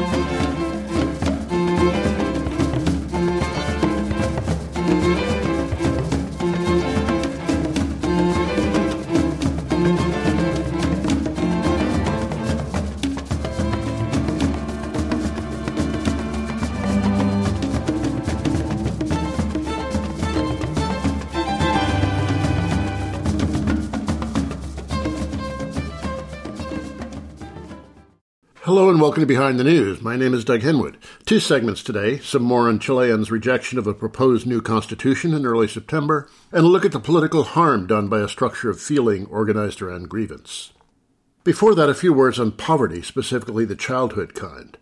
Hello welcome to Behind the News. My name is Doug Henwood. Two segments today some more on Chileans' rejection of a proposed new constitution in early September, and a look at the political harm done by a structure of feeling organized around grievance. Before that, a few words on poverty, specifically the childhood kind.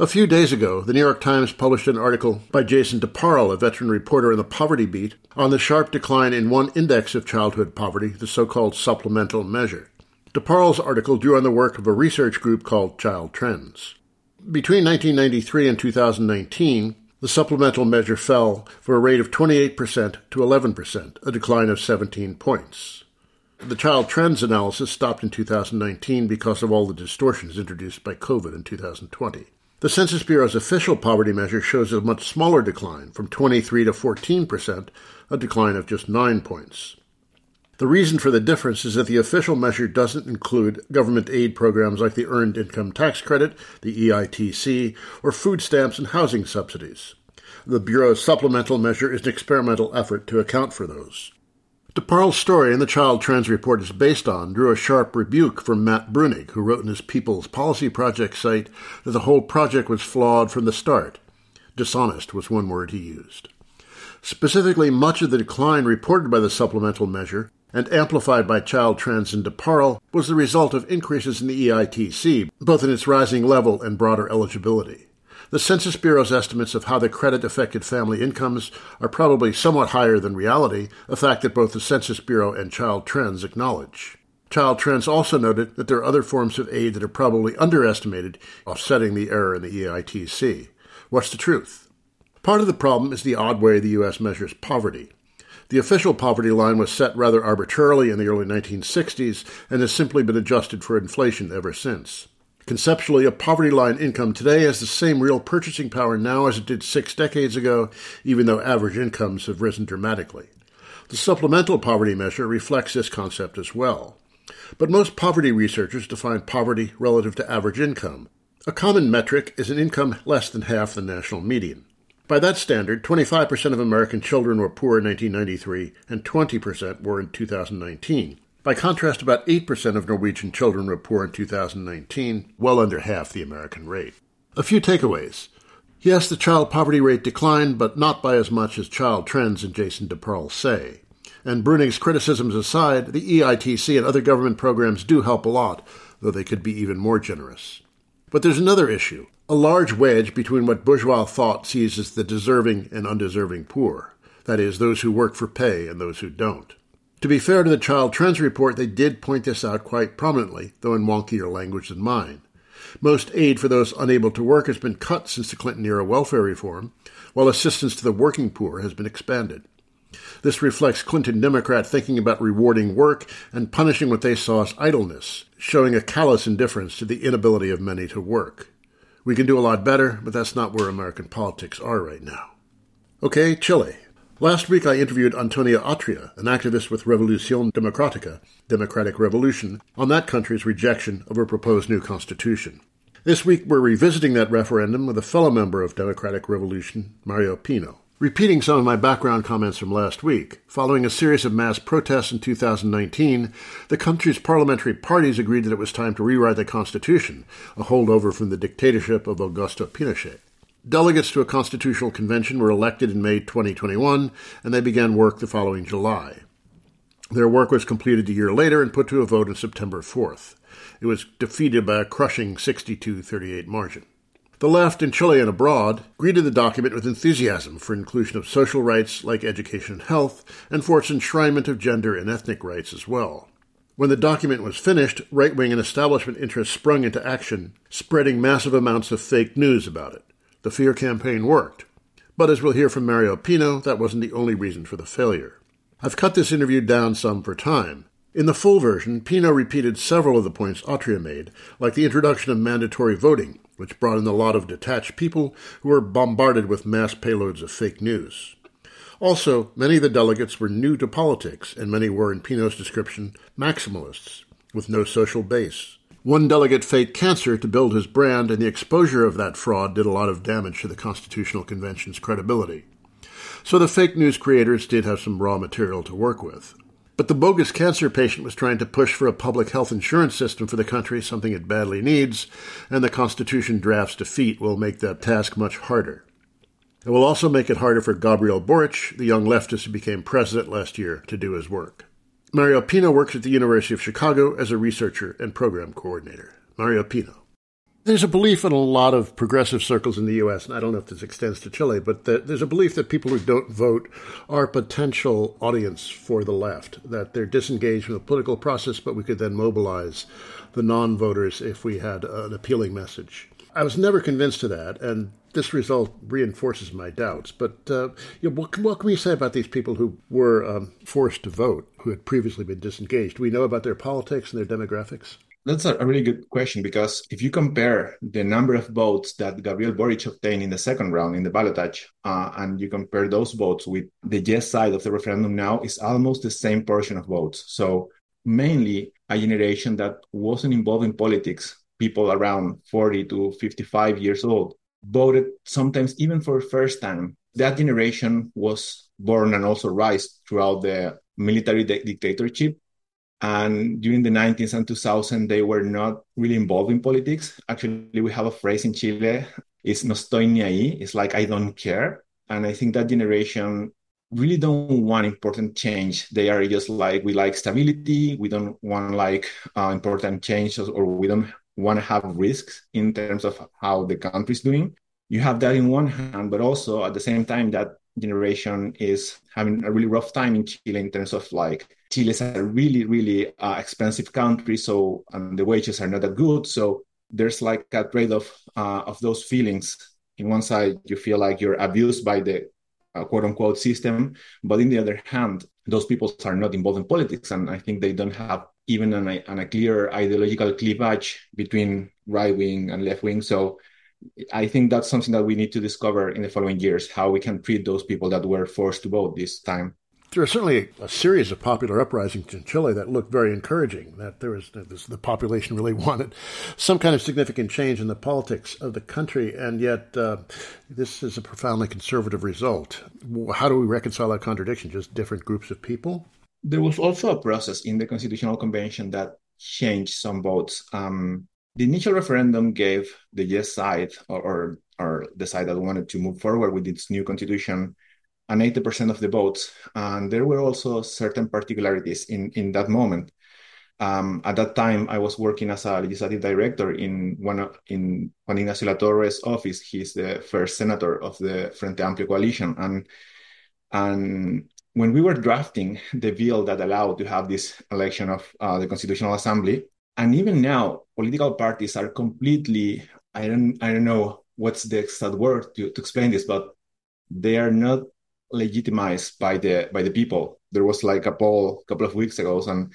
A few days ago, the New York Times published an article by Jason DeParle, a veteran reporter in the Poverty Beat, on the sharp decline in one index of childhood poverty, the so called supplemental measure. DeParle's article drew on the work of a research group called Child Trends. Between 1993 and 2019, the supplemental measure fell from a rate of 28% to 11%, a decline of 17 points. The child trends analysis stopped in 2019 because of all the distortions introduced by COVID in 2020. The Census Bureau's official poverty measure shows a much smaller decline, from 23 to 14%, a decline of just 9 points. The reason for the difference is that the official measure doesn't include government aid programs like the Earned Income Tax Credit, the EITC, or food stamps and housing subsidies. The Bureau's supplemental measure is an experimental effort to account for those. DeParle's story and the Child Trends Report is based on drew a sharp rebuke from Matt Bruenig, who wrote in his People's Policy Project site that the whole project was flawed from the start. Dishonest was one word he used. Specifically, much of the decline reported by the supplemental measure and amplified by child trends in DeParle, was the result of increases in the EITC, both in its rising level and broader eligibility. The Census Bureau's estimates of how the credit affected family incomes are probably somewhat higher than reality, a fact that both the Census Bureau and Child Trends acknowledge. Child Trends also noted that there are other forms of aid that are probably underestimated, offsetting the error in the EITC. What's the truth? Part of the problem is the odd way the U.S. measures poverty. The official poverty line was set rather arbitrarily in the early 1960s and has simply been adjusted for inflation ever since. Conceptually, a poverty line income today has the same real purchasing power now as it did six decades ago, even though average incomes have risen dramatically. The supplemental poverty measure reflects this concept as well. But most poverty researchers define poverty relative to average income. A common metric is an income less than half the national median. By that standard, 25% of American children were poor in 1993 and 20% were in 2019. By contrast, about 8% of Norwegian children were poor in 2019, well under half the American rate. A few takeaways. Yes, the child poverty rate declined, but not by as much as child trends and Jason DeParle say. And Bruenig's criticisms aside, the EITC and other government programs do help a lot, though they could be even more generous. But there's another issue a large wedge between what bourgeois thought sees as the deserving and undeserving poor, that is, those who work for pay and those who don't. To be fair to the Child Trends Report, they did point this out quite prominently, though in wonkier language than mine. Most aid for those unable to work has been cut since the Clinton era welfare reform, while assistance to the working poor has been expanded. This reflects Clinton Democrat thinking about rewarding work and punishing what they saw as idleness, showing a callous indifference to the inability of many to work. We can do a lot better, but that's not where American politics are right now. Okay, Chile. Last week I interviewed Antonia Atria, an activist with Revolucion Democratica, Democratic Revolution, on that country's rejection of a proposed new constitution. This week we're revisiting that referendum with a fellow member of Democratic Revolution, Mario Pino. Repeating some of my background comments from last week, following a series of mass protests in 2019, the country's parliamentary parties agreed that it was time to rewrite the Constitution, a holdover from the dictatorship of Augusto Pinochet. Delegates to a constitutional convention were elected in May 2021, and they began work the following July. Their work was completed a year later and put to a vote on September 4th. It was defeated by a crushing 62 38 margin. The left in Chile and abroad greeted the document with enthusiasm for inclusion of social rights like education and health, and for its enshrinement of gender and ethnic rights as well. When the document was finished, right wing and establishment interests sprung into action, spreading massive amounts of fake news about it. The fear campaign worked. But as we'll hear from Mario Pino, that wasn't the only reason for the failure. I've cut this interview down some for time. In the full version, Pino repeated several of the points Atria made, like the introduction of mandatory voting, which brought in a lot of detached people who were bombarded with mass payloads of fake news. Also, many of the delegates were new to politics, and many were, in Pino's description, maximalists, with no social base. One delegate faked cancer to build his brand, and the exposure of that fraud did a lot of damage to the Constitutional Convention's credibility. So the fake news creators did have some raw material to work with. But the bogus cancer patient was trying to push for a public health insurance system for the country, something it badly needs, and the Constitution draft's defeat will make that task much harder. It will also make it harder for Gabriel Boric, the young leftist who became president last year, to do his work. Mario Pino works at the University of Chicago as a researcher and program coordinator. Mario Pino. There's a belief in a lot of progressive circles in the U.S., and I don't know if this extends to Chile, but there's a belief that people who don't vote are potential audience for the left, that they're disengaged from the political process, but we could then mobilize the non voters if we had an appealing message. I was never convinced of that, and this result reinforces my doubts. But uh, you know, what, what, can we say about these people who were um, forced to vote, who had previously been disengaged? Do we know about their politics and their demographics? That's a really good question because if you compare the number of votes that Gabriel Boric obtained in the second round in the ballotage, uh, and you compare those votes with the yes side of the referendum now, it's almost the same portion of votes. So mainly a generation that wasn't involved in politics, people around 40 to 55 years old, voted sometimes even for the first time. That generation was born and also raised throughout the military di- dictatorship and during the 90s and 2000, they were not really involved in politics. Actually, we have a phrase in Chile, it's no estoy ni ahí. It's like, I don't care. And I think that generation really don't want important change. They are just like, we like stability. We don't want like uh, important changes or we don't want to have risks in terms of how the country is doing. You have that in one hand, but also at the same time, that generation is having a really rough time in Chile in terms of like Chile is a really, really uh, expensive country, so and the wages are not that good. So there's like a trade-off uh, of those feelings. In one side, you feel like you're abused by the uh, quote-unquote system, but in the other hand, those people are not involved in politics, and I think they don't have even an, an a clear ideological cleavage between right wing and left wing. So I think that's something that we need to discover in the following years how we can treat those people that were forced to vote this time there are certainly a series of popular uprisings in Chile that looked very encouraging. That there was this, the population really wanted some kind of significant change in the politics of the country, and yet uh, this is a profoundly conservative result. How do we reconcile that contradiction? Just different groups of people. There was also a process in the Constitutional Convention that changed some votes. Um, the initial referendum gave the yes side, or, or, or the side that wanted to move forward with its new constitution an 80% of the votes. And there were also certain particularities in, in that moment. Um, at that time, I was working as a legislative director in one of, in Juan Ignacio Latorre's office. He's the first senator of the Frente Amplio coalition, and and when we were drafting the bill that allowed to have this election of uh, the Constitutional Assembly, and even now, political parties are completely I don't I don't know what's the exact word to, to explain this, but they are not legitimized by the by the people. There was like a poll a couple of weeks ago, and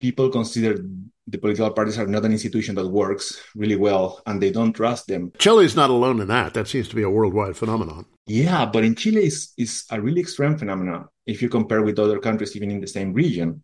people consider the political parties are not an institution that works really well, and they don't trust them. Chile is not alone in that. That seems to be a worldwide phenomenon. Yeah, but in Chile is is a really extreme phenomenon if you compare with other countries, even in the same region.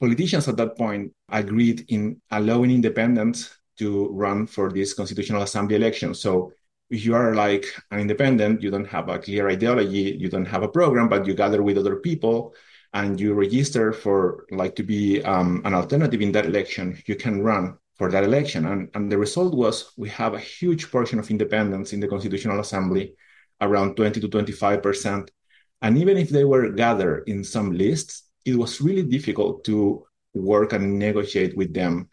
Politicians at that point agreed in allowing independents to run for this constitutional assembly election. So if you are like an independent, you don't have a clear ideology, you don't have a program, but you gather with other people and you register for like to be um, an alternative in that election, you can run for that election. And, and the result was we have a huge portion of independents in the Constitutional Assembly, around 20 to 25%. And even if they were gathered in some lists, it was really difficult to work and negotiate with them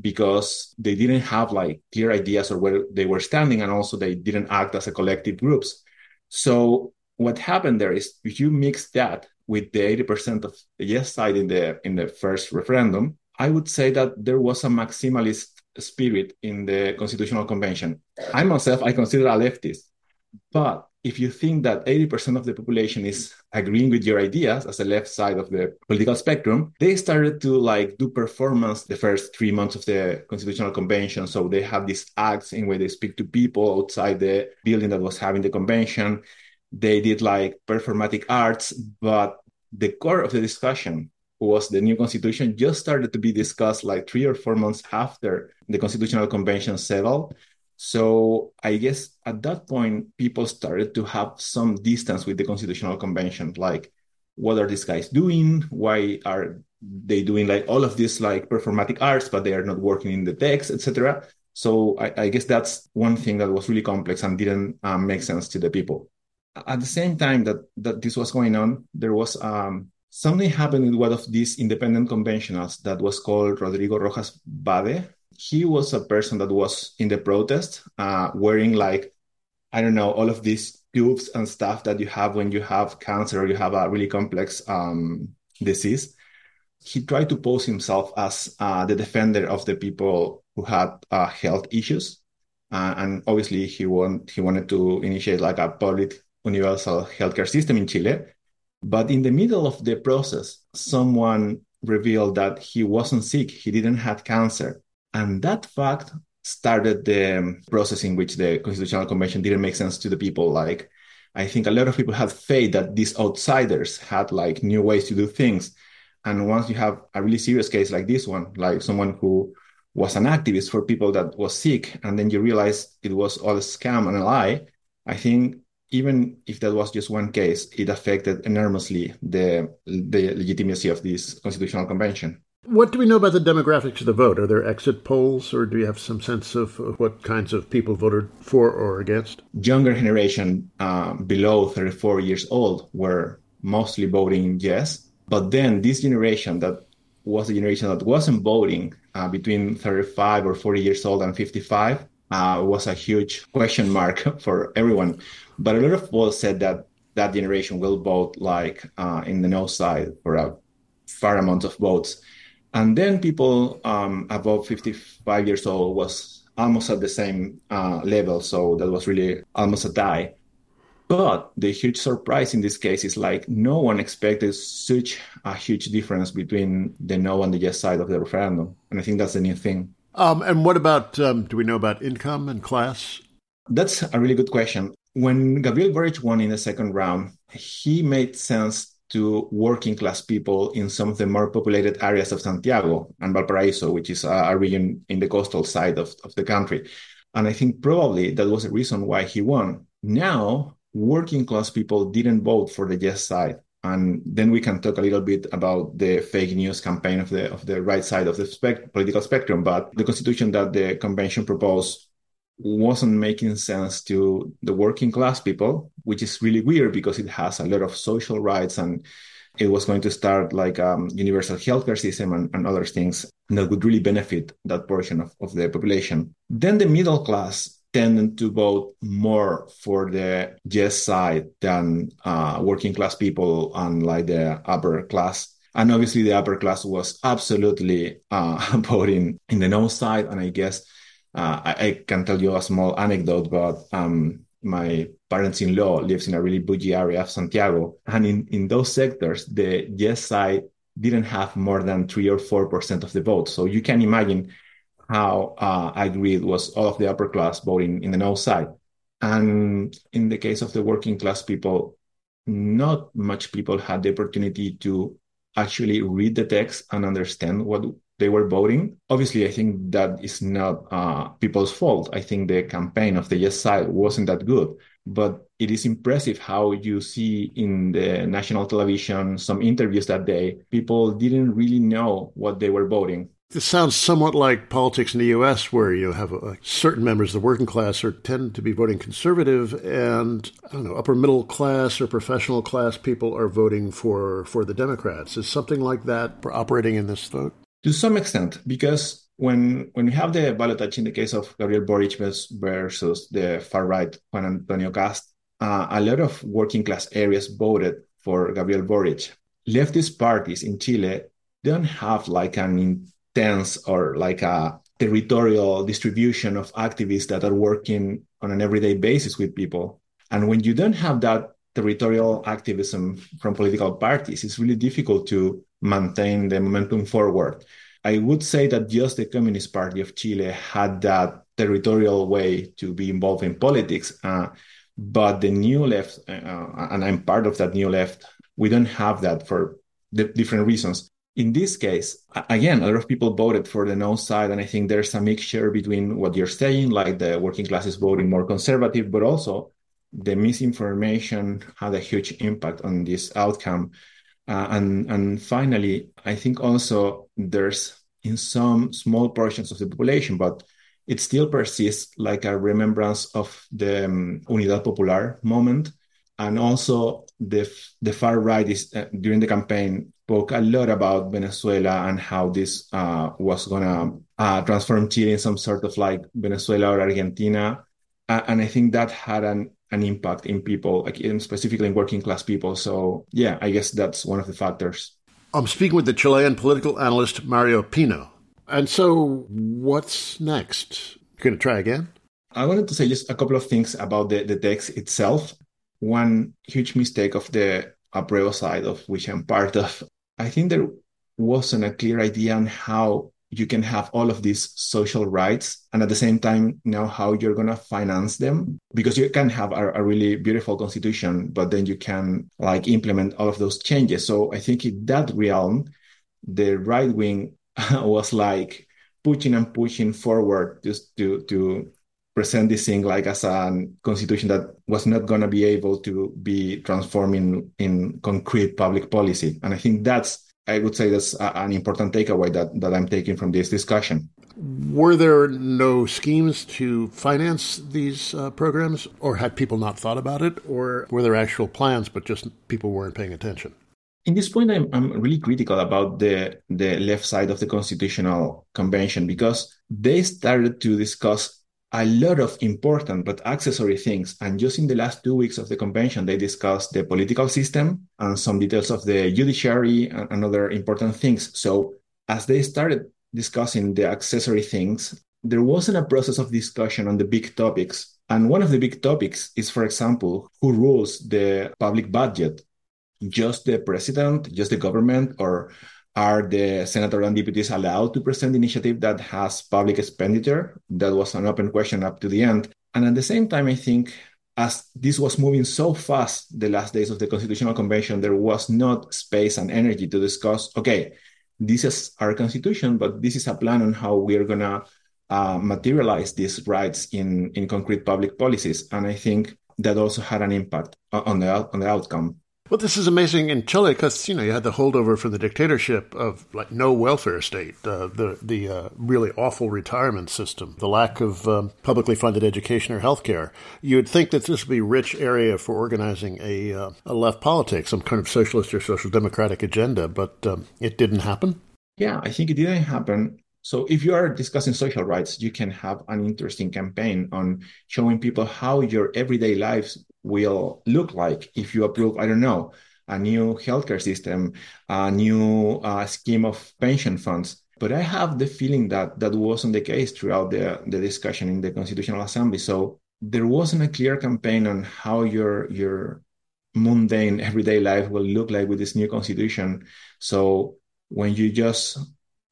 because they didn't have like clear ideas or where they were standing and also they didn't act as a collective groups. So what happened there is if you mix that with the 80% of the yes side in the in the first referendum i would say that there was a maximalist spirit in the constitutional convention. I myself i consider a leftist but if you think that 80% of the population is agreeing with your ideas as the left side of the political spectrum, they started to like do performance the first three months of the constitutional convention. So they have these acts in where they speak to people outside the building that was having the convention. They did like performatic arts, but the core of the discussion was the new constitution just started to be discussed like three or four months after the constitutional convention settled so I guess at that point, people started to have some distance with the Constitutional Convention. Like, what are these guys doing? Why are they doing like all of this like performatic arts, but they are not working in the text, etc. So I, I, guess that's one thing that was really complex and didn't um, make sense to the people. At the same time that that this was going on, there was um, something happened with one of these independent conventionals that was called Rodrigo Rojas Vade he was a person that was in the protest uh, wearing like i don't know all of these tubes and stuff that you have when you have cancer or you have a really complex um, disease. He tried to pose himself as uh, the defender of the people who had uh, health issues. Uh, and obviously he want, he wanted to initiate like a public universal healthcare system in chile. But in the middle of the process someone revealed that he wasn't sick. He didn't have cancer and that fact started the process in which the Constitutional Convention didn't make sense to the people. Like, I think a lot of people had faith that these outsiders had like new ways to do things. And once you have a really serious case like this one, like someone who was an activist for people that was sick, and then you realize it was all a scam and a lie, I think even if that was just one case, it affected enormously the the legitimacy of this constitutional convention. What do we know about the demographics of the vote? Are there exit polls, or do you have some sense of what kinds of people voted for or against? Younger generation uh, below 34 years old were mostly voting yes. But then this generation that was the generation that wasn't voting uh, between 35 or 40 years old and 55 uh, was a huge question mark for everyone. But a lot of people said that that generation will vote like uh, in the no side for a fair amount of votes and then people um, above 55 years old was almost at the same uh, level. So that was really almost a tie. But the huge surprise in this case is like no one expected such a huge difference between the no and the yes side of the referendum. And I think that's the new thing. Um, and what about, um, do we know about income and class? That's a really good question. When Gabriel Boric won in the second round, he made sense to working class people in some of the more populated areas of Santiago and Valparaiso, which is a, region in the coastal side of, of the country. And I think probably that was the reason why he won. Now, working class people didn't vote for the yes side. And then we can talk a little bit about the fake news campaign of the of the right side of the political spectrum. But the constitution that the convention proposed wasn't making sense to the working class people, which is really weird because it has a lot of social rights and it was going to start like um, universal healthcare system and, and other things that would really benefit that portion of, of the population. Then the middle class tended to vote more for the yes side than uh, working class people and like the upper class. And obviously the upper class was absolutely uh, voting in the no side. And I guess uh, I, I, can tell you a small anecdote, but um, my parents-in-law lives in a really bougie area of Santiago, and in, in those sectors, the yes side didn't have more than three or four percent of the vote. So you can imagine how uh, I agreed was all of the upper class voting in the no side. And in the case of the working class people, not much people had the opportunity to actually read the text and understand what they were voting. Obviously, I think that is not uh, people's fault. I think the campaign of the yes side wasn't that good, but it is impressive how you see in the national television some interviews that day, people didn't really know what they were voting. This sounds somewhat like politics in the U.S., where you have a, certain members of the working class are tend to be voting conservative, and I don't know, upper middle class or professional class people are voting for for the Democrats. Is something like that operating in this vote? To some extent, because when when we have the ballotage in the case of Gabriel Boric versus the far right Juan Antonio Kast, uh, a lot of working class areas voted for Gabriel Boric. Leftist parties in Chile don't have like an intense or like a territorial distribution of activists that are working on an everyday basis with people. And when you don't have that territorial activism from political parties, it's really difficult to maintain the momentum forward. I would say that just the Communist Party of Chile had that territorial way to be involved in politics. Uh, but the new left, uh, and I'm part of that new left, we don't have that for different reasons. In this case, again, a lot of people voted for the no side, and I think there's a mixture between what you're saying, like the working classes voting more conservative, but also the misinformation had a huge impact on this outcome. Uh, and and finally, I think also there's in some small portions of the population, but it still persists like a remembrance of the um, Unidad Popular moment. And also the, the far right is uh, during the campaign spoke a lot about Venezuela and how this uh, was going to uh, transform Chile in some sort of like Venezuela or Argentina. and I think that had an, an impact in people, like in specifically in working class people. So yeah, I guess that's one of the factors. I'm speaking with the Chilean political analyst Mario Pino. And so, what's next? Going to try again? I wanted to say just a couple of things about the, the text itself. One huge mistake of the Apruebo side, of which I'm part of, I think there wasn't a clear idea on how you can have all of these social rights and at the same time know how you're going to finance them because you can have a, a, really beautiful constitution but then you can like implement all of those changes so i think in that realm the right wing was like pushing and pushing forward just to to present this thing like as a constitution that was not going to be able to be transformed in, in concrete public policy. And I think that's, I would say that's a, an important takeaway that, that I'm taking from this discussion. Were there no schemes to finance these uh, programs, or had people not thought about it, or were there actual plans, but just people weren't paying attention? in this point, I'm, I'm really critical about the, the left side of the Constitutional Convention because they started to discuss a lot of important but accessory things. And just in the last two weeks of the convention, they discussed the political system and some details of the judiciary and, other important things. So as they started discussing the accessory things, there wasn't a process of discussion on the big topics. And one of the big topics is, for example, who rules the public budget just the president, just the government, or are the senators and deputies allowed to present initiative that has public expenditure? That was an open question up to the end. And at the same time, I think as this was moving so fast the last days of the Constitutional Convention, there was not space and energy to discuss, okay, this is our constitution, but this is a plan on how we are going to uh, materialize these rights in, in concrete public policies. And I think that also had an impact on the, on the outcome. Well, this is amazing in Chile because you know you had the holdover from the dictatorship of like no welfare state, uh, the the uh, really awful retirement system, the lack of um, publicly funded education or health care. You'd think that this would be a rich area for organizing a, uh, a left politics, some kind of socialist or social democratic agenda, but um, it didn't happen. Yeah, I think it didn't happen. So if you are discussing social rights, you can have an interesting campaign on showing people how your everyday lives will look like if you approve, I don't know, a new healthcare system, a new uh, scheme of pension funds. But I have the feeling that that wasn't the case throughout the, the discussion in the Constitutional Assembly. So there wasn't a clear campaign on how your your mundane everyday life will look like with this new constitution. So when you just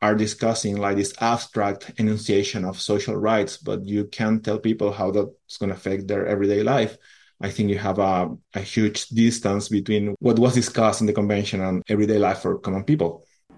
are discussing like this abstract enunciation of social rights, but you can't tell people how that's going to affect their everyday life. I think you have a, a huge distance between what was discussed in the convention and everyday life for common people.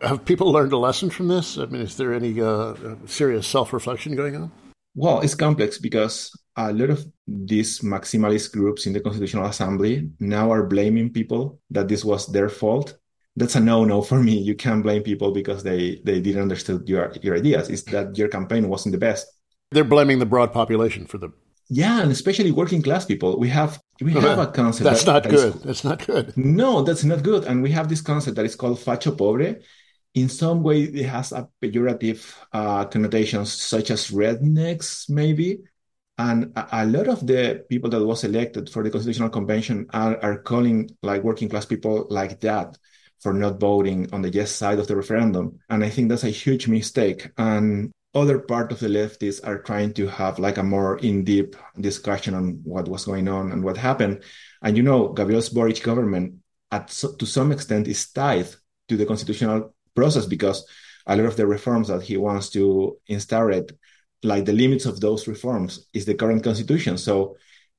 Have people learned a lesson from this? I mean, is there any uh, serious self reflection going on? Well, it's complex because a lot of these maximalist groups in the Constitutional Assembly now are blaming people that this was their fault that's a no-no for me. You can't blame people because they they didn't understand your your ideas. It's that your campaign wasn't the best. They're blaming the broad population for the yeah, and especially working class people. We have we have a concept that's that, not that good. Is, that's not good. No, that's not good. And we have this concept that is called facho pobre. In some way, it has a pejorative uh, connotations, such as rednecks, maybe. And a, a, lot of the people that was elected for the constitutional convention are, are calling like working class people like that for not voting on the yes side of the referendum. And I think that's a huge mistake. And other part of the leftists are trying to have like a more in-depth discussion on what was going on and what happened. And you know, Gabriel Boric government, at to some extent, is tied to the constitutional process because a lot of the reforms that he wants to instaurate, like the limits of those reforms, is the current constitution. So,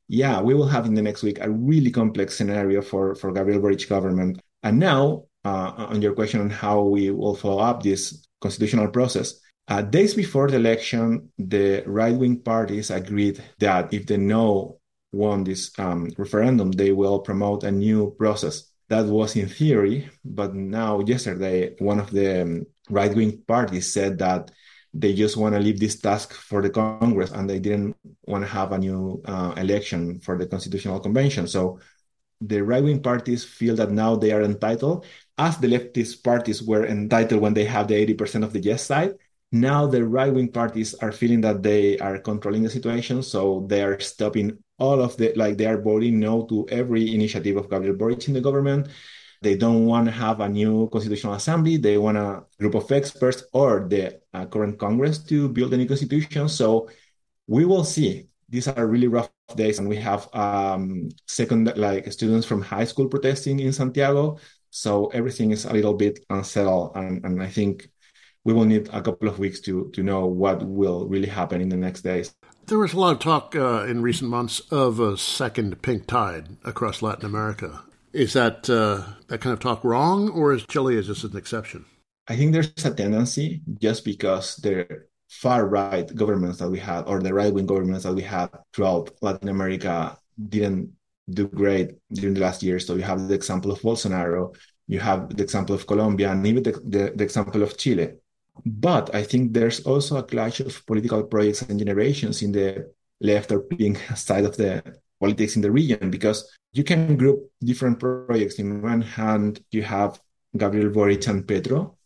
yeah, we will have in the next week a really complex scenario for for Gabriel Boric government. And now, uh, on your question on how we will follow up this constitutional process, uh, days before the election, the right wing parties agreed that if the no won this um, referendum, they will promote a new process. That was in theory, but now, yesterday, one of the um, right wing parties said that they just want to leave this task for the Congress and they didn't want to have a new uh, election for the Constitutional Convention. So the right wing parties feel that now they are entitled, as the leftist parties were entitled when they have the 80% of the yes side now the right wing parties are feeling that they are controlling the situation, so they are stopping all of the like they are voting no to every initiative of Gabriel Boric in the government. They don't want to have a new constitutional assembly. They want a group of experts or the uh, current Congress to build a new constitution. So we will see. These are really rough days, and we have um, second like students from high school protesting in Santiago. So everything is a little bit unsettled, and, and I think we will need a couple of weeks to to know what will really happen in the next days. There was a lot of talk uh, in recent months of a second pink tide across Latin America. Is that uh, that kind of talk wrong, or is Chile just an exception? I think there's a tendency just because the far right governments that we had, or the right wing governments that we had throughout Latin America, didn't do great during the last year. So you have the example of Bolsonaro, you have the example of Colombia, and even the, the, the example of Chile. But I think there's also a clash of political projects and generations in the left or pink side of the politics in the region because you can group different projects. In one hand, you have Gabriel Boric and Petro,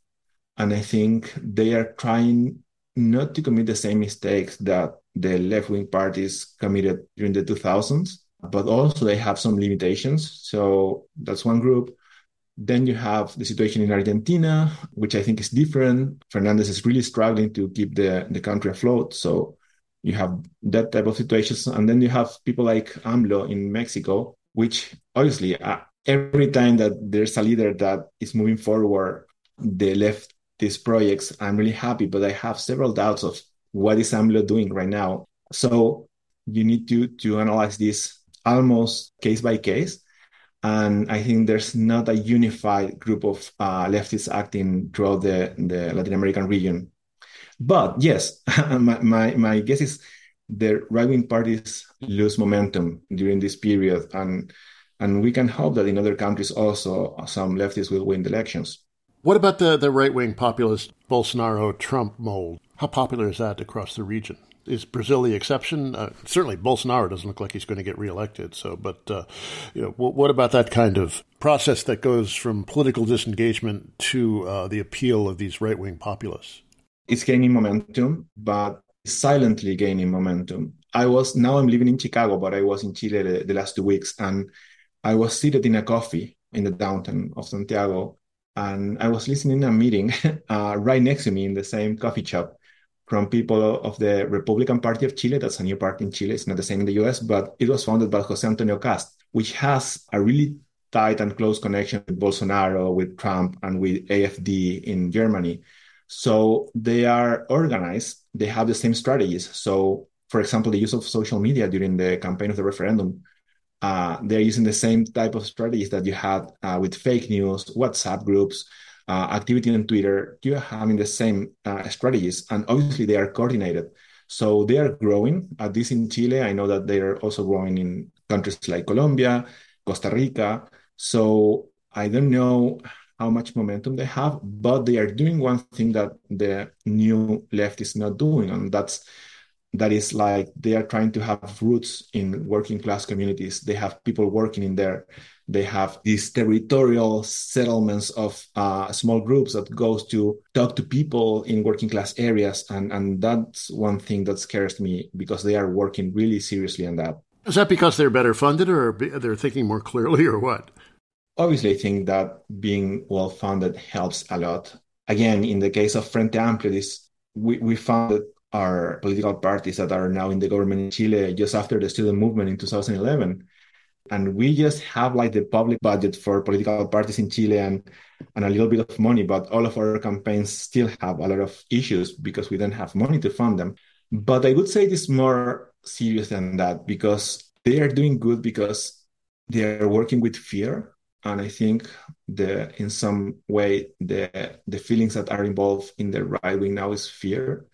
and I think they are trying not to commit the same mistakes that the left wing parties committed during the 2000s, but also they have some limitations. So that's one group. Then you have the situation in Argentina, which I think is different. Fernandez is really struggling to keep the, the country afloat. So you have that type of situations. And then you have people like AMLO in Mexico, which obviously uh, every time that there's a leader that is moving forward, they left these projects. I'm really happy, but I have several doubts of what is AMLO doing right now. So you need to to analyze this almost case by case and I think there's not a unified group of uh, leftists acting throughout the, the Latin American region. But yes, my, my, my guess is the right wing parties lose momentum during this period, and and we can hope that in other countries also some leftists will win the elections. What about the, the right wing populist Bolsonaro Trump mold? How popular is that across the region? Is Brazil the exception? Uh, certainly, Bolsonaro doesn't look like he's going to get reelected. So, but uh, you know, w- what about that kind of process that goes from political disengagement to uh, the appeal of these right wing populists? It's gaining momentum, but silently gaining momentum. I was now I'm living in Chicago, but I was in Chile the, the last two weeks, and I was seated in a coffee in the downtown of Santiago, and I was listening a meeting uh, right next to me in the same coffee shop from people of the Republican Party of Chile. That's a new party in Chile. It's not the same in the US, but it was founded by Jose Antonio Kast, which has a really tight and close connection with Bolsonaro, with Trump, and with AFD in Germany. So they are organized. They have the same strategies. So, for example, the use of social media during the campaign of the referendum, uh, they're using the same type of strategies that you had uh, with fake news, WhatsApp groups, uh, activity on Twitter, you're having the same uh, strategies, and obviously they are coordinated. So they are growing. At this in Chile, I know that they are also growing in countries like Colombia, Costa Rica. So I don't know how much momentum they have, but they are doing one thing that the new left is not doing, and that's that is like they are trying to have roots in working class communities. They have people working in there they have these territorial settlements of uh, small groups that goes to talk to people in working class areas and and that's one thing that scares me because they are working really seriously on that. Is that because they're better funded or they're thinking more clearly or what? Obviously i think that being well funded helps a lot. Again in the case of frente amplio this we, we founded our political parties that are now in the government in Chile just after the student movement in 2011 and we just have like the public budget for political parties in Chile and and a little bit of money, but all of our campaigns still have a lot of issues because we don't have money to fund them. But I would say it is more serious than that because they are doing good because they are working with fear. And I think the in some way the the feelings that are involved in the right wing now is fear.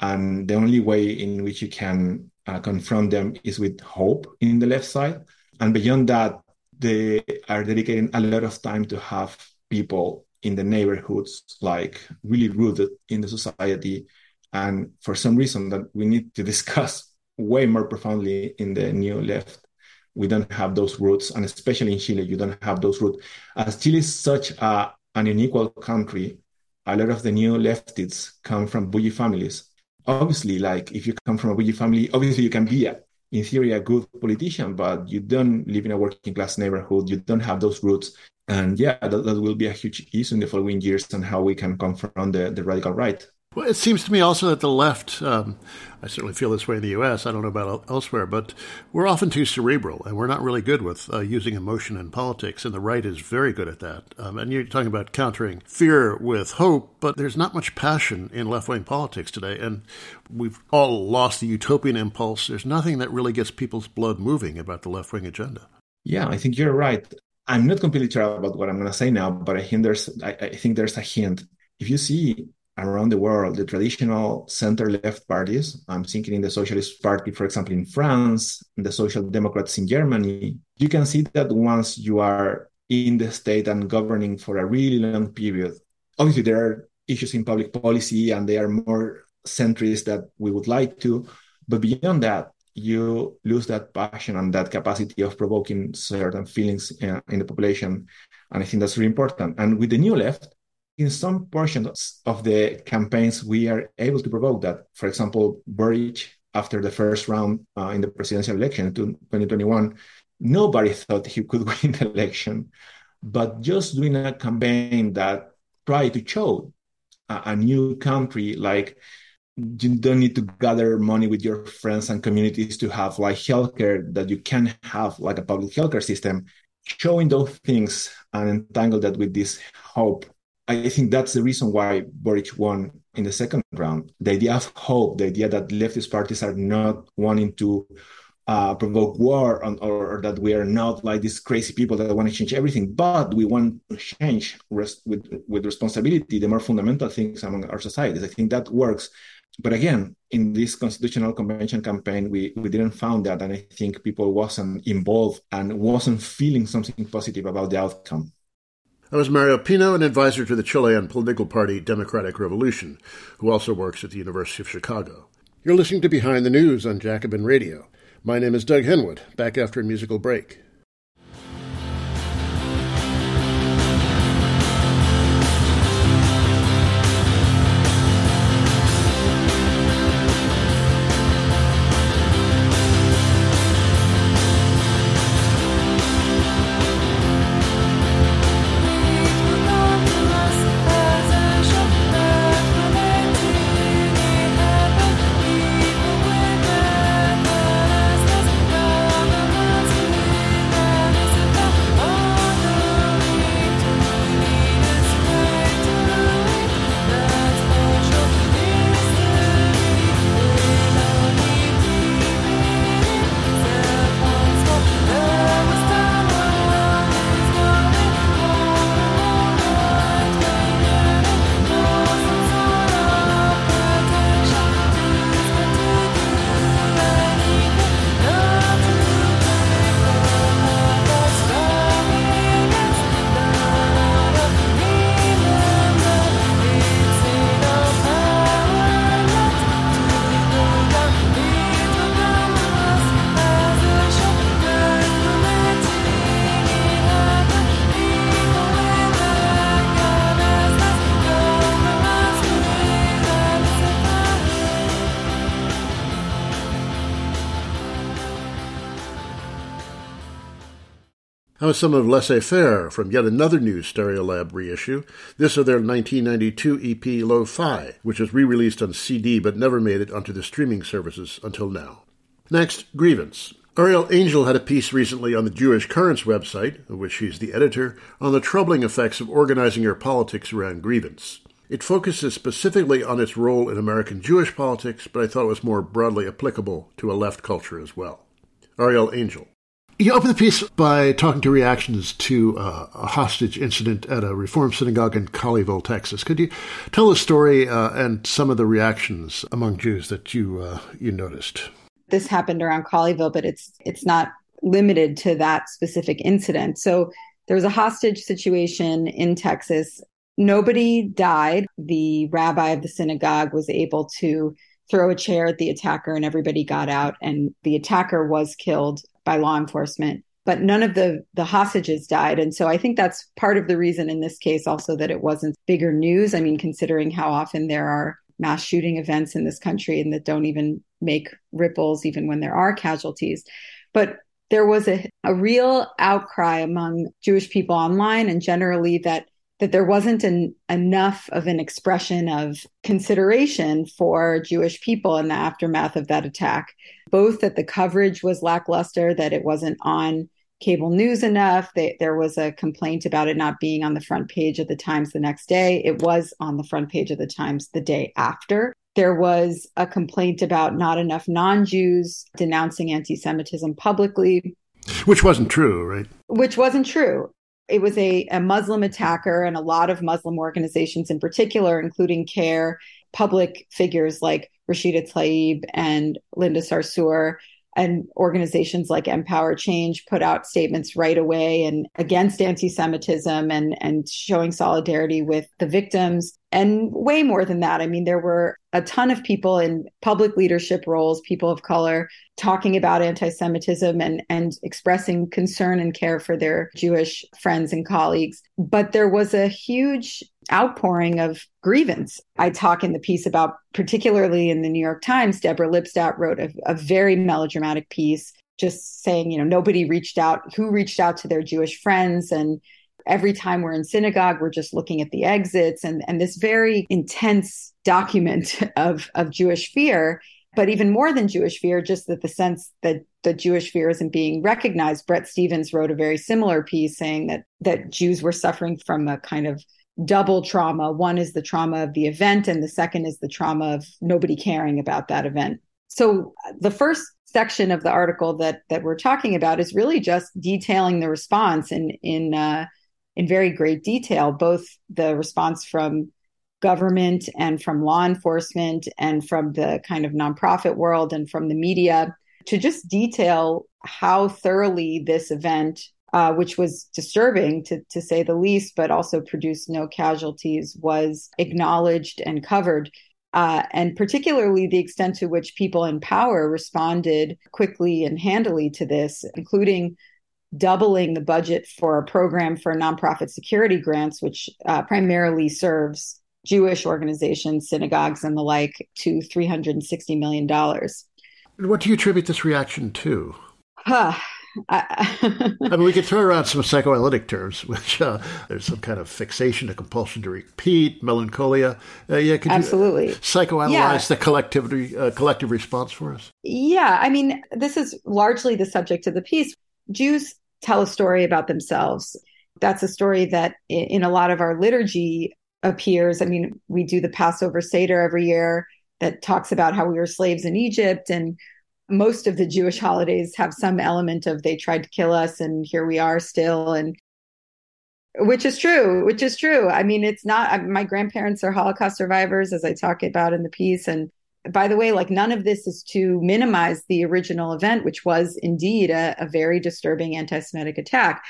And the only way in which you can uh, confront them is with hope in the left side and beyond that, they are dedicating a lot of time to have people in the neighborhoods like really rooted in the society. And for some reason that we need to discuss way more profoundly in the new left, we don't have those roots. And especially in Chile, you don't have those roots. As Chile is such a, an unequal country, a lot of the new leftists come from bougie families. Obviously, like if you come from a bougie family, obviously you can be a in theory a good politician, but you don't live in a working class neighborhood. You don't have those roots. And yeah, that, that will be a huge issue in the following years and how we can confront the, the radical right. Well, it seems to me also that the left, um, I certainly feel this way in the U.S., I don't know about elsewhere, but we're often too cerebral and we're not really good with uh, using emotion in politics, and the right is very good at that. Um, and you're talking about countering fear with hope, but there's not much passion in left wing politics today, and we've all lost the utopian impulse. There's nothing that really gets people's blood moving about the left wing agenda. Yeah, I think you're right. I'm not completely sure about what I'm going to say now, but I think there's I, I think there's a hint. If you see around the world, the traditional center left parties, I'm thinking in the Socialist Party, for example, in France, the Social Democrats in Germany, you can see that once you are in the state and governing for a really long period, obviously there are issues in public policy and they are more centrist that we would like to. But beyond that, you lose that passion and that capacity of provoking certain feelings in, in the population. And I think that's really important. And with the new left, in some portions of the campaigns, we are able to provoke that. For example, Boric, after the first round uh, in the presidential election in 2021, nobody thought he could win the election. But just doing a campaign that tried to show a, a new country, like you don't need to gather money with your friends and communities to have like healthcare that you can have like a public healthcare system showing those things and entangle that with this hope I think that's the reason why Boric won in the second round. The idea of hope, the idea that leftist parties are not wanting to uh, provoke war on, or, that we are not like these crazy people that want to change everything, but we want to change res- with with responsibility the more fundamental things among our societies. I think that works. But again, in this constitutional convention campaign, we, we didn't found that, and I think people wasn't involved and wasn't feeling something positive about the outcome. That was Mario Pino, an advisor to the Chilean political party Democratic Revolution, who also works at the University of Chicago. You're listening to Behind the News on Jacobin Radio. My name is Doug Henwood, back after a musical break. I'm some of Laissez Faire from yet another new Stereolab reissue, this of their 1992 EP Lo-Fi, which was re-released on CD but never made it onto the streaming services until now. Next, Grievance. Arielle Angel had a piece recently on the Jewish Currents website, of which she's the editor, on the troubling effects of organizing your politics around grievance. It focuses specifically on its role in American Jewish politics, but I thought it was more broadly applicable to a left culture as well. Arielle Angel. You open the piece by talking to reactions to uh, a hostage incident at a Reform synagogue in Colleyville, Texas. Could you tell the story uh, and some of the reactions among Jews that you uh, you noticed? this happened around Colleyville, but it's it's not limited to that specific incident. So there was a hostage situation in Texas. Nobody died. The rabbi of the synagogue was able to throw a chair at the attacker and everybody got out and the attacker was killed by law enforcement but none of the the hostages died and so i think that's part of the reason in this case also that it wasn't bigger news i mean considering how often there are mass shooting events in this country and that don't even make ripples even when there are casualties. But there was a, a real outcry among Jewish people online and generally that that there wasn't an, enough of an expression of consideration for Jewish people in the aftermath of that attack. Both that the coverage was lackluster, that it wasn't on cable news enough. They, there was a complaint about it not being on the front page of the Times the next day. It was on the front page of the Times the day after there was a complaint about not enough non Jews denouncing anti Semitism publicly. Which wasn't true, right? Which wasn't true. It was a, a Muslim attacker, and a lot of Muslim organizations in particular, including CAIR, public figures like Rashida Tlaib and Linda Sarsour, and organizations like MPower Change put out statements right away and against anti-Semitism and and showing solidarity with the victims and way more than that. I mean, there were a ton of people in public leadership roles, people of color, talking about anti-Semitism and and expressing concern and care for their Jewish friends and colleagues. But there was a huge outpouring of grievance. I talk in the piece about, particularly in the New York Times, Deborah Lipstadt wrote a, a very melodramatic piece just saying, you know, nobody reached out, who reached out to their Jewish friends? And every time we're in synagogue we're just looking at the exits. And and this very intense document of of jewish fear but even more than jewish fear just that the sense that the jewish fear isn't being recognized. Bret Stephens wrote a very similar piece saying that that jews were suffering from a kind of double trauma. One is the trauma of the event and the second is the trauma of nobody caring about that event. So the first section of the article that that we're talking about is really just detailing the response in in uh, in very great detail, both the response from government and from law enforcement and from the kind of nonprofit world and from the media to just detail how thoroughly this event, uh, which was disturbing to, to say the least, but also produced no casualties, was acknowledged and covered. Uh, and particularly the extent to which people in power responded quickly and handily to this, including doubling the budget for a program for nonprofit security grants, which uh, primarily serves Jewish organizations, synagogues, and the like, to $360 million. What do you attribute this reaction to? Huh. I, I mean, we could throw around some psychoanalytic terms, which uh, there's some kind of fixation, a compulsion to repeat, melancholia. Uh, yeah, could absolutely you psychoanalyze yeah. the collectivity, uh, collective response for us? Yeah, I mean, this is largely the subject of the piece. Jews tell a story about themselves. That's a story that in a lot of our liturgy appears. I mean, we do the Passover Seder every year that talks about how we were slaves in Egypt. And most of the Jewish holidays have some element of they tried to kill us and here we are still. And which is true, which is true. I mean, it's not, my grandparents are Holocaust survivors, as I talk about in the piece. And by the way, like none of this is to minimize the original event, which was indeed a, a very disturbing anti Semitic attack.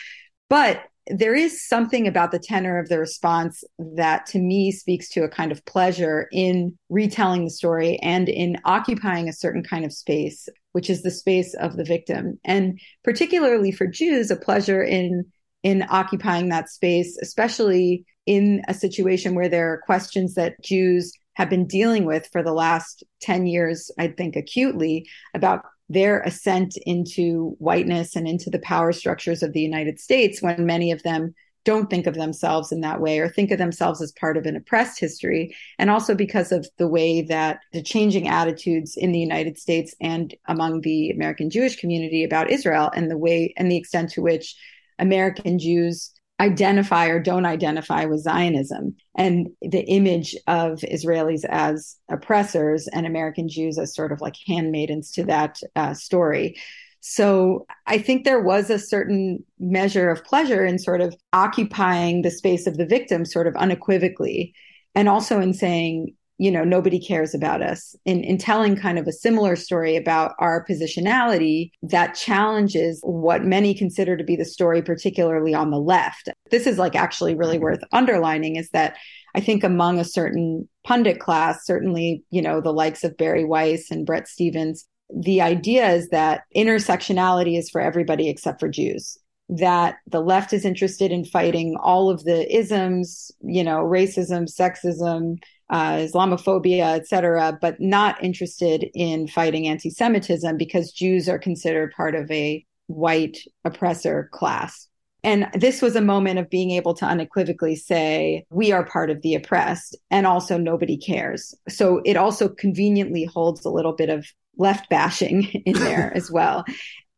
But there is something about the tenor of the response that to me speaks to a kind of pleasure in retelling the story and in occupying a certain kind of space, which is the space of the victim. And particularly for Jews, a pleasure in in occupying that space, especially in a situation where there are questions that Jews have been dealing with for the last 10 years, I think acutely about their ascent into whiteness and into the power structures of the United States when many of them don't think of themselves in that way or think of themselves as part of an oppressed history. And also because of the way that the changing attitudes in the United States and among the American Jewish community about Israel and the way and the extent to which American Jews identify or don't identify with Zionism and the image of Israelis as oppressors and American Jews as sort of like handmaidens to that uh, story. So I think there was a certain measure of pleasure in sort of occupying the space of the victim sort of unequivocally and also in saying you know nobody cares about us. In in telling kind of a similar story about our positionality that challenges what many consider to be the story particularly on the left. This is like actually really worth underlining is that i think among a certain pundit class certainly you know the likes of Barry weiss and Bret Stephens the idea is that intersectionality is for everybody except for jews that the left is interested in fighting all of the isms you know racism sexism uh, Islamophobia, etc., but not interested in fighting anti-Semitism because Jews are considered part of a white oppressor class. And this was a moment of being able to unequivocally say, we are part of the oppressed, and also nobody cares. So it also conveniently holds a little bit of left bashing in there as well.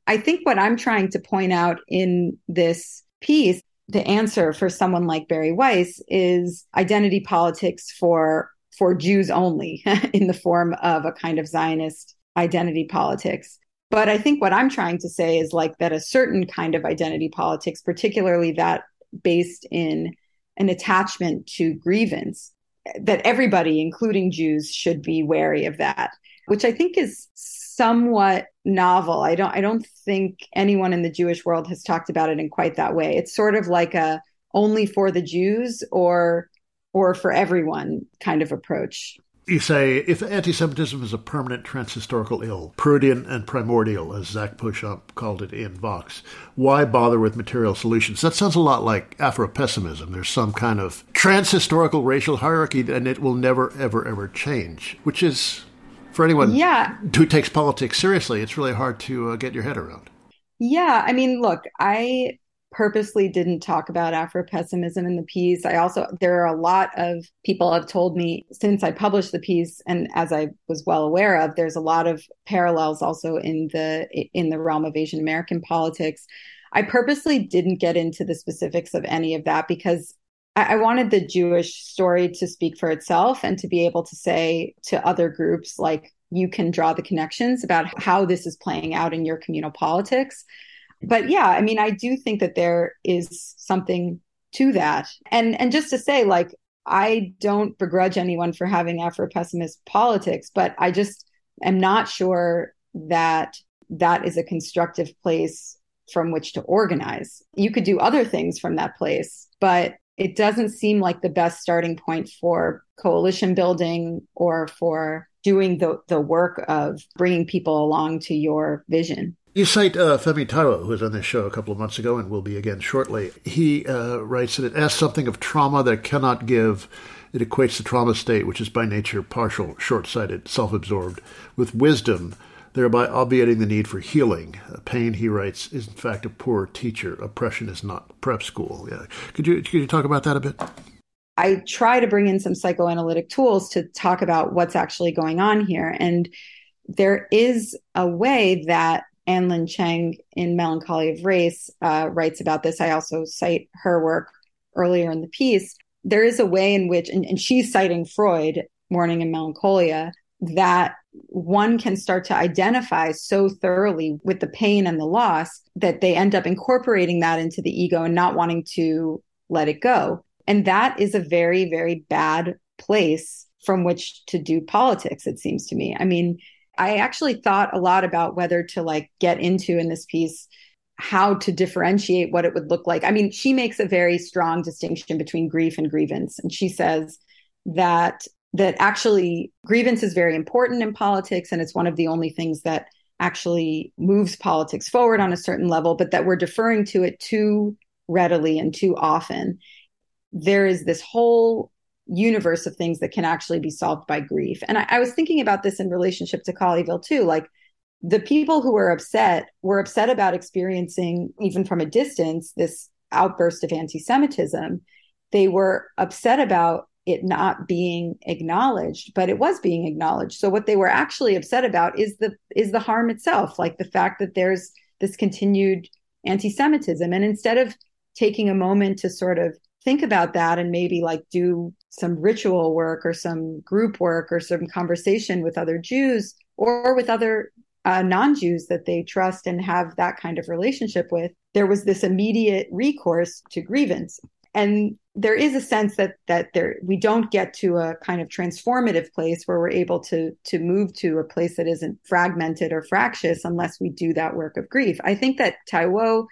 I think what I'm trying to point out in this piece the answer for someone like Barry Weiss is identity politics for for Jews only in the form of a kind of Zionist identity politics. But I think what I'm trying to say is like that a certain kind of identity politics, particularly that based in an attachment to grievance, that everybody, including Jews, should be wary of that, which I think is somewhat novel. I don't I don't think anyone in the Jewish world has talked about it in quite that way. It's sort of like a only for the Jews or or for everyone kind of approach. You say if anti-Semitism is a permanent transhistorical ill, protean and primordial, as Zack Beauchamp called it in Vox, why bother with material solutions? That sounds a lot like Afro-pessimism. There's some kind of transhistorical racial hierarchy, and it will never, ever, ever change, which is for anyone yeah. who takes politics seriously, it's really hard to uh, get your head around. Yeah, I mean, look, I purposely didn't talk about Afro pessimism in the piece. I also there are a lot of people have told me since I published the piece, and as I was well aware of, there's a lot of parallels also in the in the realm of Asian American politics. I purposely didn't get into the specifics of any of that because I, wanted the Jewish story to speak for itself and to be able to say to other groups, like, you can draw the connections about how this is playing out in your communal politics. But yeah, I mean, I do think that there is something to that. And and just to say, like, I don't begrudge anyone for having Afro pessimist politics, but I just am not sure that that is a constructive place from which to organize. You could do other things from that place, but it doesn't seem like the best starting point for coalition building or for doing the, the work of bringing people along to your vision. You cite uh, Femi Taiwo, who was on this show a couple of months ago and will be again shortly. He uh, writes that it asks something of trauma that cannot give. It equates the trauma state, which is by nature partial, short sighted, self absorbed, with wisdom thereby obviating the need for healing. Pain, he writes, is in fact a poor teacher. Oppression is not prep school. Yeah. Could you could you talk about that a bit? I try to bring in some psychoanalytic tools to talk about what's actually going on here. And there is a way that Anne Lin Cheng in Melancholy of Race uh, writes about this. I also cite her work earlier in the piece. There is a way in which, and, and she's citing Freud, Mourning and Melancholia, that one can start to identify so thoroughly with the pain and the loss that they end up incorporating that into the ego and not wanting to let it go. And that is a very, very bad place from which to do politics, it seems to me. I mean, I actually thought a lot about whether to like get into in this piece how to differentiate what it would look like. I mean, she makes a very strong distinction between grief and grievance. And she says that that actually grievance is very important in politics and it's one of the only things that actually moves politics forward on a certain level but that we're deferring to it too readily and too often. There is this whole universe of things that can actually be solved by grief. And I, I was thinking about this in relationship to Colleyville too. Like the people who were upset were upset about experiencing, even from a distance, this outburst of anti Semitism. They were upset about it not being acknowledged but it was being acknowledged so what they were actually upset about is the is the harm itself like the fact that there's this continued anti-semitism and instead of taking a moment to sort of think about that and maybe like do some ritual work or some group work or some conversation with other jews or with other uh, non-Jews that they trust and have that kind of relationship with, there was this immediate recourse to grievance. And there is a sense that that there we don't get to a kind of transformative place where we're able to to move to a place that isn't fragmented or fractious unless we do that work of grief. I think that Taiwo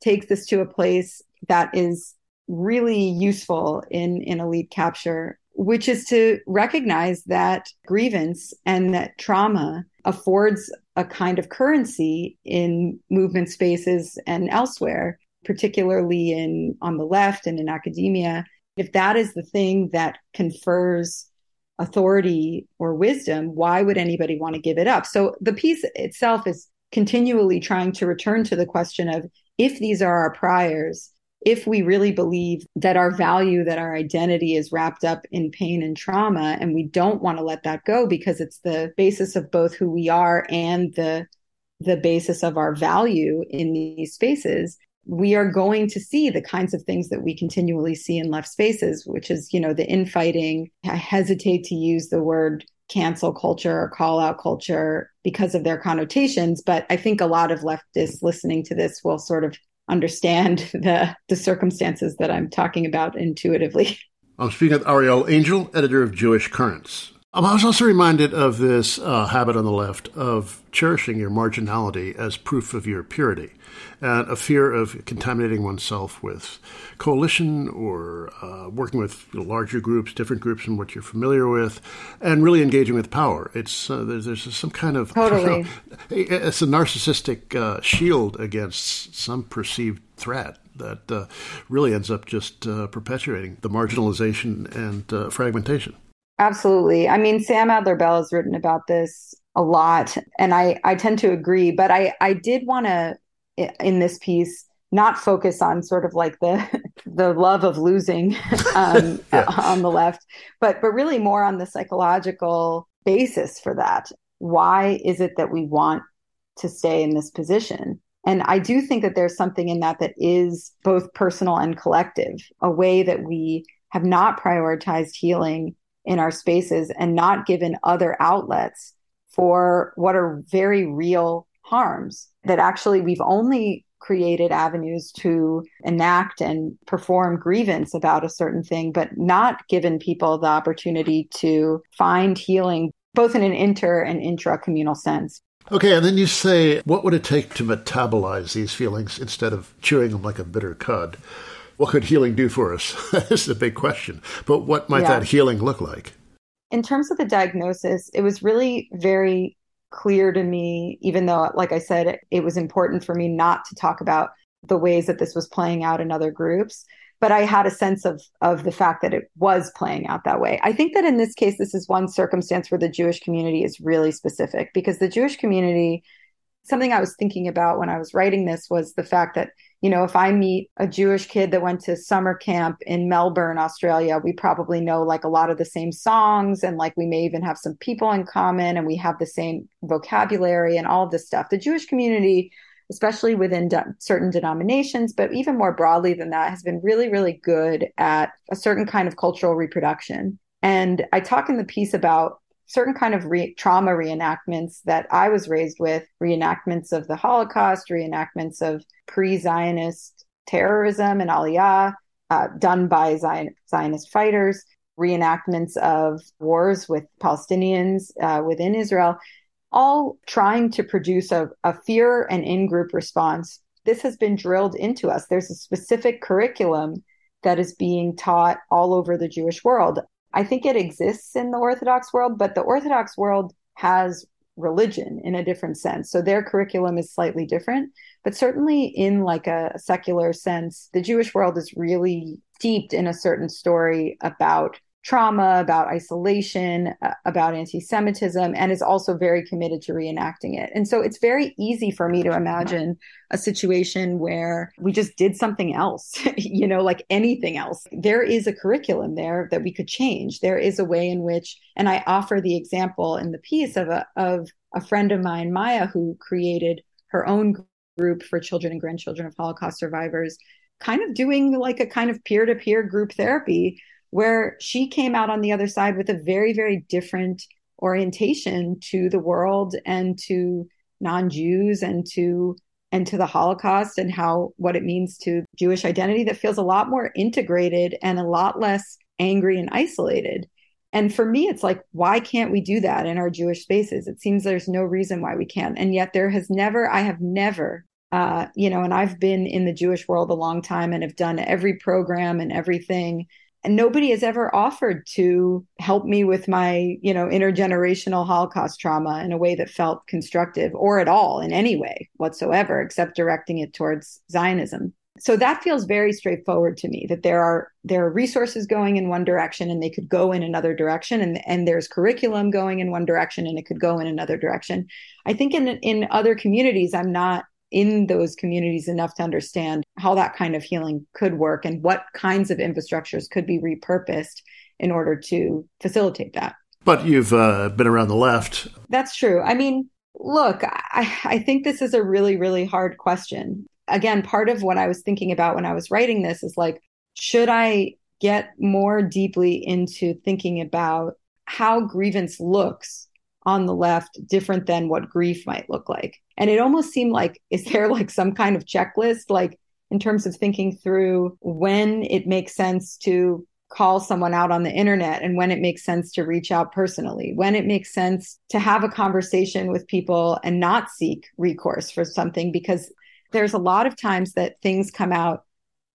takes this to a place that is really useful in in elite capture which is to recognize that grievance and that trauma affords a kind of currency in movement spaces and elsewhere, particularly in on the left and in academia. If that is the thing that confers authority or wisdom, why would anybody want to give it up? So the piece itself is continually trying to return to the question of if these are our priors, if we really believe that our value, that our identity is wrapped up in pain and trauma, and we don't want to let that go because it's the basis of both who we are and the the basis of our value in these spaces, we are going to see the kinds of things that we continually see in left spaces, which is, you know, the infighting. I hesitate to use the word cancel culture or call out culture because of their connotations, but I think a lot of leftists listening to this will sort of understand the the circumstances that I'm talking about intuitively. I'm speaking with Arielle Angel, editor of Jewish Currents. Um, I was also reminded of this uh, habit on the left of cherishing your marginality as proof of your purity and a fear of contaminating oneself with coalition or uh, working with larger groups, different groups from what you're familiar with, and really engaging with power. It's uh, there's, there's some kind of totally. It's a narcissistic uh, shield against some perceived threat that uh, really ends up just uh, perpetuating the marginalization and uh, fragmentation. Absolutely. I mean, Sam Adler Bell has written about this a lot, and I, I tend to agree. But I, I did want to, in this piece, not focus on sort of like the the love of losing um, yeah. on the left, but but really more on the psychological basis for that. Why is it that we want to stay in this position? And I do think that there's something in that that is both personal and collective, a way that we have not prioritized healing in our spaces and not given other outlets for what are very real harms that actually we've only created avenues to enact and perform grievance about a certain thing, but not given people the opportunity to find healing both in an inter and intra communal sense. Okay, and then you say, what would it take to metabolize these feelings instead of chewing them like a bitter cud? What could healing do for us? this is a big question. But what might yeah. that healing look like? In terms of the diagnosis, it was really very clear to me, even though, like I said, it, it was important for me not to talk about the ways that this was playing out in other groups. But I had a sense of of the fact that it was playing out that way. I think that in this case, this is one circumstance where the Jewish community is really specific because the Jewish community, something I was thinking about when I was writing this was the fact that you know, if I meet a Jewish kid that went to summer camp in Melbourne, Australia, we probably know like a lot of the same songs and like we may even have some people in common and we have the same vocabulary and all of this stuff. The Jewish community, especially within de- certain denominations, but even more broadly than that, has been really, really good at a certain kind of cultural reproduction. And I talk in the piece about certain kind of re- trauma reenactments that I was raised with, reenactments of the Holocaust, reenactments of pre-Zionist terrorism and Aliyah, uh, done by Zion- Zionist fighters, reenactments of wars with Palestinians uh, within Israel, all trying to produce a, a fear and in-group response. This has been drilled into us. There's a specific curriculum that is being taught all over the Jewish world. I think it exists in the Orthodox world, but the Orthodox world has religion in a different sense. So their curriculum is slightly different, but certainly in like a secular sense, the Jewish world is really steeped in a certain story about trauma, about isolation, uh, about anti Semitism, and is also very committed to reenacting it. And so it's very easy for me to imagine a situation where we just did something else, you know, like anything else. There is a curriculum there that we could change. There is a way in which, and I offer the example in the piece of a, of a friend of mine, Maya, who created her own group for children and grandchildren of Holocaust survivors, kind of doing like a kind of peer to peer group therapy where she came out on the other side with a very, very different orientation to the world and to non-Jews and to and to the Holocaust and how what it means to Jewish identity that feels a lot more integrated and a lot less angry and isolated. And for me, it's like, why can't we do that in our Jewish spaces? It seems there's no reason why we can't. And yet there has never, I have never, uh, you know, and I've been in the Jewish world a long time and have done every program and everything and nobody has ever offered to help me with my you know intergenerational holocaust trauma in a way that felt constructive or at all in any way whatsoever except directing it towards zionism. So that feels very straightforward to me that there are there are resources going in one direction and they could go in another direction and and there's curriculum going in one direction and it could go in another direction. I think in in other communities i'm not in those communities enough to understand how that kind of healing could work and what kinds of infrastructures could be repurposed in order to facilitate that. But you've uh, been around the left. That's true. I mean, look, I, I think this is a really, really hard question. Again, part of what I was thinking about when I was writing this is like, should I get more deeply into thinking about how grievance looks on the left different than what grief might look like? And it almost seemed like, is there like some kind of checklist, like in terms of thinking through when it makes sense to call someone out on the internet and when it makes sense to reach out personally, when it makes sense to have a conversation with people and not seek recourse for something, because there's a lot of times that things come out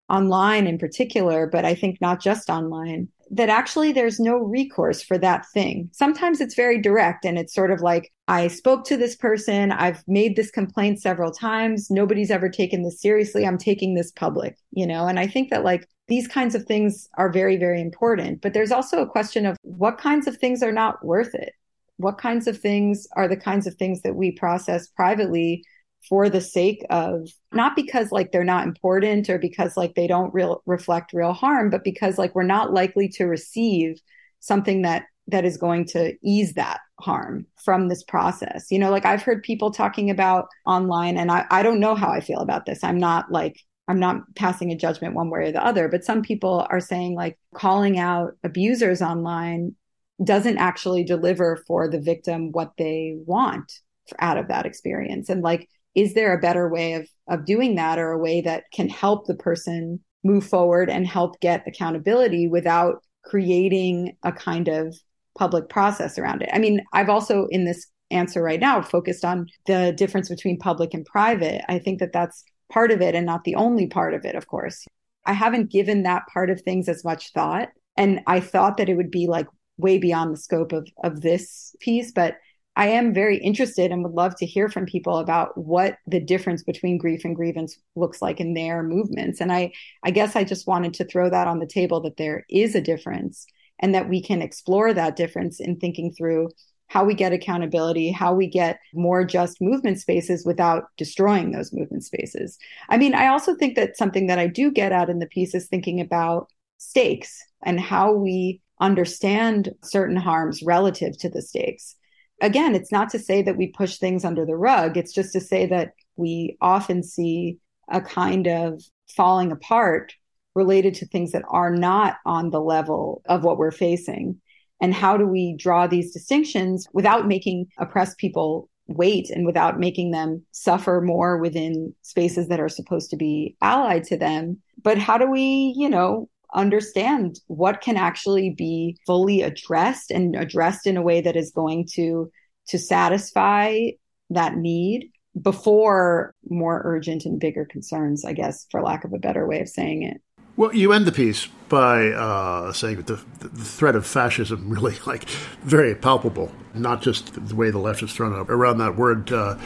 online in particular, but I think not just online, that actually there's no recourse for that thing. Sometimes it's very direct and it's sort of like, I spoke to this person, I've made this complaint several times, nobody's ever taken this seriously, I'm taking this public, you know? And I think that like these kinds of things are very, very important. But there's also a question of what kinds of things are not worth it? What kinds of things are the kinds of things that we process privately for the sake of not because like they're not important or because like they don't real reflect real harm but because like we're not likely to receive something that that is going to ease that harm from this process. You know like i've heard people talking about online and i, I don't know how i feel about this. I'm not like i'm not passing a judgment one way or the other but some people are saying like calling out abusers online doesn't actually deliver for the victim what they want out of that experience. And like is there a better way of of doing that or a way that can help the person move forward and help get accountability without creating a kind of public process around it. I mean, I've also in this answer right now focused on the difference between public and private. I think that that's part of it and not the only part of it, of course. I haven't given that part of things as much thought. And I thought that it would be like way beyond the scope of, of this piece, but I am very interested and would love to hear from people about what the difference between grief and grievance looks like in their movements. And I, I guess I just wanted to throw that on the table that there is a difference and that we can explore that difference in thinking through how we get accountability, how we get more just movement spaces without destroying those movement spaces. I mean, I also think that something that I do get at in the piece is thinking about stakes and how we understand certain harms relative to the stakes again, it's not to say that we push things under the rug. It's just to say that we often see a kind of falling apart related to things that are not on the level of what we're facing. And how do we draw these distinctions without making oppressed people wait and without making them suffer more within spaces that are supposed to be allied to them? But how do we, you know, understand what can actually be fully addressed and addressed in a way that is going to to satisfy that need before more urgent and bigger concerns i guess for lack of a better way of saying it well, you end the piece by uh, saying that the, the, threat of fascism really, like, very palpable. Not just the way the left is thrown around that word. Uh,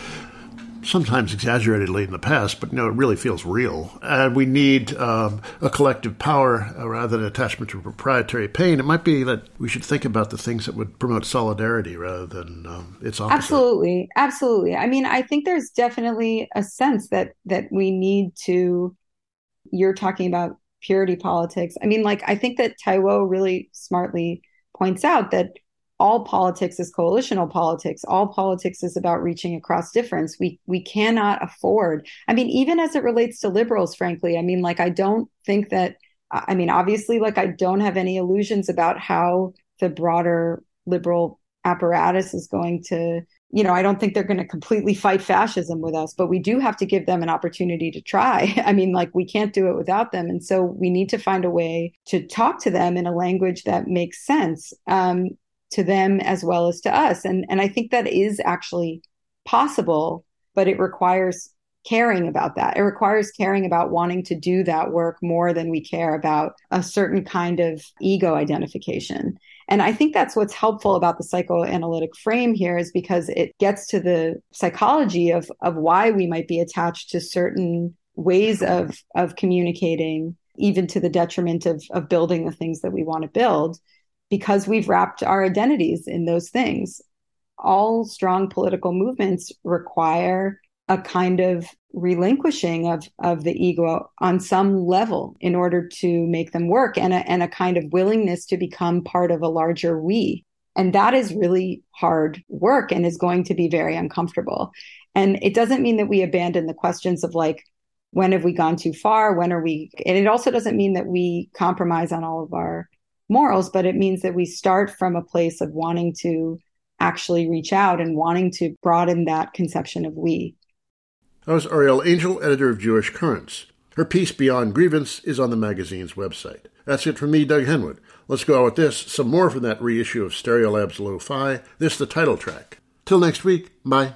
sometimes exaggeratedly in the past, but no, it really feels real. And we need um, a collective power uh, rather than attachment to proprietary pain. It might be that we should think about the things that would promote solidarity rather than um, its opposite. Absolutely, absolutely. I mean, I think there's definitely a sense that that we need to. You're talking about purity politics. I mean, like I think that Taiwo really smartly points out that all politics is coalitional politics. All politics is about reaching across difference. We we cannot afford. I mean, even as it relates to liberals, frankly, I mean, like I don't think that. I mean, obviously, like I don't have any illusions about how the broader liberal apparatus is going to. You know, I don't think they're going to completely fight fascism with us, but we do have to give them an opportunity to try. I mean, like we can't do it without them, and so we need to find a way to talk to them in a language that makes sense. Um, to them as well as to us. And, and I think that is actually possible, but it requires caring about that. It requires caring about wanting to do that work more than we care about a certain kind of ego identification. And I think that's what's helpful about the psychoanalytic frame here is because it gets to the psychology of, of why we might be attached to certain ways of, of communicating, even to the detriment of, of building the things that we want to build because we've wrapped our identities in those things. All strong political movements require a kind of relinquishing of, of the ego on some level in order to make them work and a, and a kind of willingness to become part of a larger we. And that is really hard work and is going to be very uncomfortable. And it doesn't mean that we abandon the questions of like, when have we gone too far? When are we? And it also doesn't mean that we compromise on all of our morals, but it means that we start from a place of wanting to actually reach out and wanting to broaden that conception of we. That was Arielle Angel, editor of Jewish Currents. Her piece, Beyond Grievance, is on the magazine's website. That's it from me, Doug Henwood. Let's go out with this, some more from that reissue of Stereolab's Lo-Fi. This the title track. Till next week, bye.